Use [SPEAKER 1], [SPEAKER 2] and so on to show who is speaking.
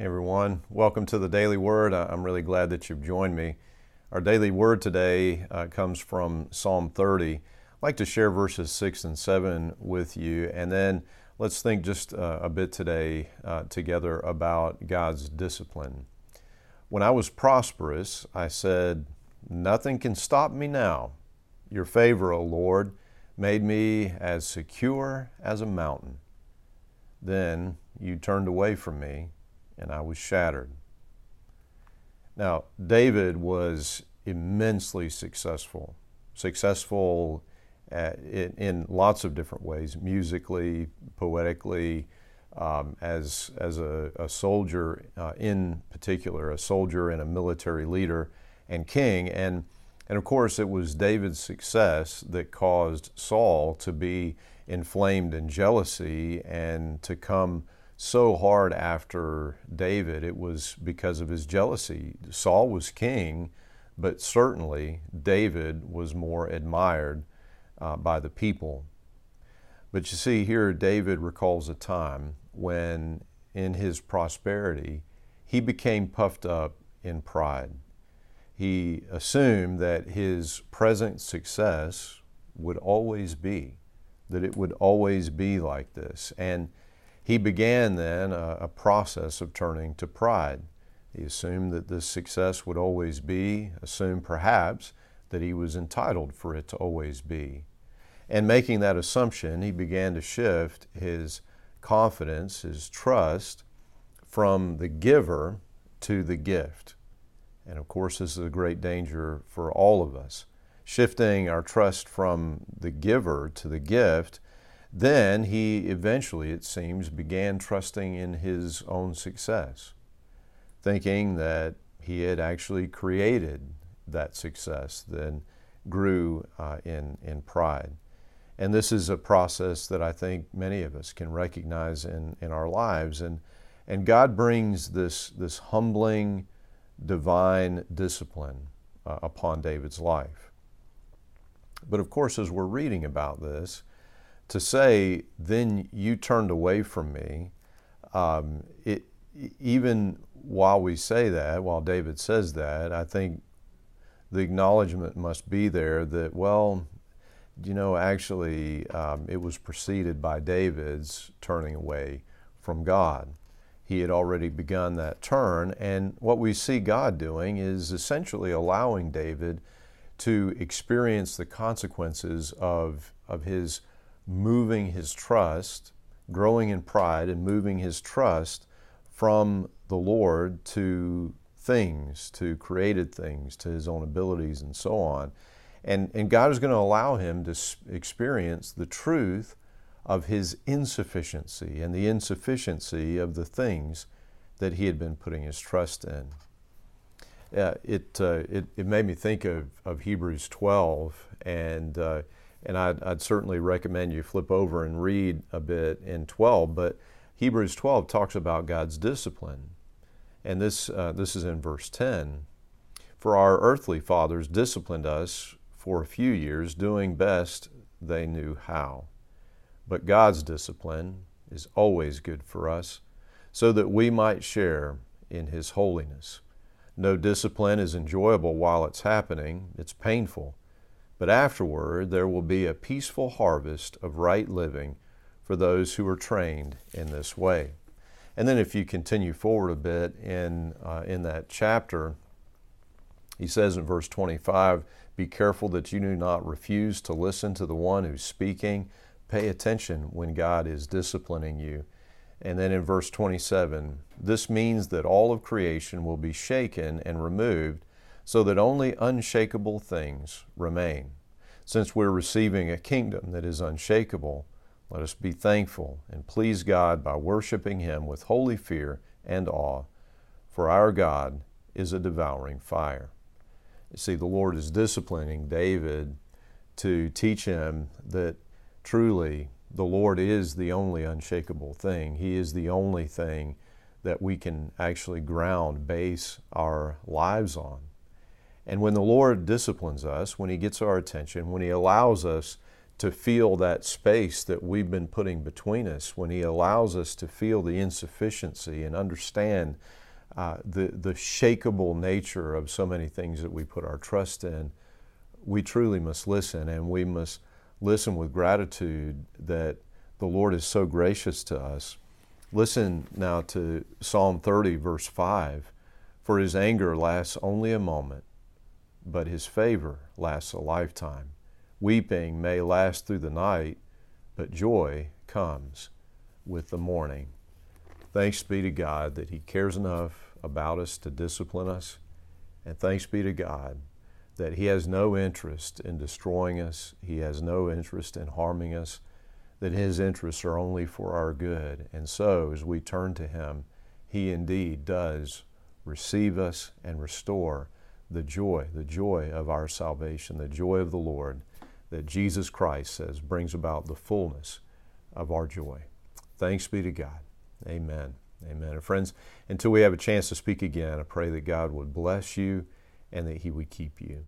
[SPEAKER 1] everyone. Welcome to the Daily Word. I'm really glad that you've joined me. Our daily word today uh, comes from Psalm 30. I'd like to share verses 6 and 7 with you, and then let's think just uh, a bit today uh, together about God's discipline. When I was prosperous, I said, Nothing can stop me now. Your favor, O Lord, made me as secure as a mountain. Then you turned away from me and I was shattered. Now, David was immensely successful, successful at, in, in, lots of different ways, musically, poetically, um, as, as a, a soldier uh, in particular, a soldier and a military leader and king. And, and of course, it was David's success that caused Saul to be inflamed in jealousy and to come so hard after David, it was because of his jealousy. Saul was king, but certainly David was more admired uh, by the people. But you see, here David recalls a time when, in his prosperity, he became puffed up in pride. He assumed that his present success would always be, that it would always be like this. And he began then a, a process of turning to pride. He assumed that this success would always be, assumed perhaps that he was entitled for it to always be. And making that assumption, he began to shift his confidence, his trust from the giver to the gift. And of course, this is a great danger for all of us. Shifting our trust from the giver to the gift then he eventually, it seems, began trusting in his own success, thinking that he had actually created that success, then grew uh, in, in pride. And this is a process that I think many of us can recognize in, in our lives. And, and God brings this, this humbling, divine discipline uh, upon David's life. But of course, as we're reading about this, to say, then you turned away from me, um, it, even while we say that, while David says that, I think the acknowledgement must be there that, well, you know, actually, um, it was preceded by David's turning away from God. He had already begun that turn, and what we see God doing is essentially allowing David to experience the consequences of, of his moving his trust, growing in pride, and moving his trust from the Lord to things, to created things, to his own abilities, and so on. And, and God is going to allow him to experience the truth of his insufficiency and the insufficiency of the things that he had been putting his trust in. Uh, it, uh, it, it, made me think of, of Hebrews 12 and uh, and I'd, I'd, certainly recommend you flip over and read a bit in 12. But Hebrews 12 talks about God's discipline, and this uh, this is in verse 10. For our earthly fathers disciplined us for a few years, doing best they knew how. But God's discipline is always good for us, so that we might share in His holiness. No discipline is enjoyable while it's happening, it's painful but afterward there will be a peaceful harvest of right living for those who are trained in this way. And then if you continue forward a bit in, uh, in that chapter, he says in verse 25, Be careful that you do not refuse to listen to the one who's speaking. Pay attention when God is disciplining you. And then in verse 27, this means that all of creation will be shaken and removed so that only unshakable things remain. Since we're receiving a kingdom that is unshakable, let us be thankful and please God by worshiping Him with holy fear and awe, for our God is a devouring fire. You see, the Lord is disciplining David to teach him that truly the Lord is the only unshakable thing. He is the only thing that we can actually ground, base our lives on. And when the Lord disciplines us, when He gets our attention, when He allows us to feel that space that we've been putting between us, when He allows us to feel the insufficiency and understand uh, the, the shakable nature of so many things that we put our trust in, we truly must listen. And we must listen with gratitude that the Lord is so gracious to us. Listen now to Psalm 30, verse 5 For his anger lasts only a moment, but his favor lasts a lifetime. Weeping may last through the night, but joy comes with the morning. Thanks be to God that He cares enough about us to discipline us. And thanks be to God that He has no interest in destroying us, He has no interest in harming us, that His interests are only for our good. And so, as we turn to Him, He indeed does receive us and restore the joy, the joy of our salvation, the joy of the Lord that Jesus Christ says brings about the fullness of our joy. Thanks be to God. Amen. Amen. And friends, until we have a chance to speak again, I pray that God would bless you and that He would keep you.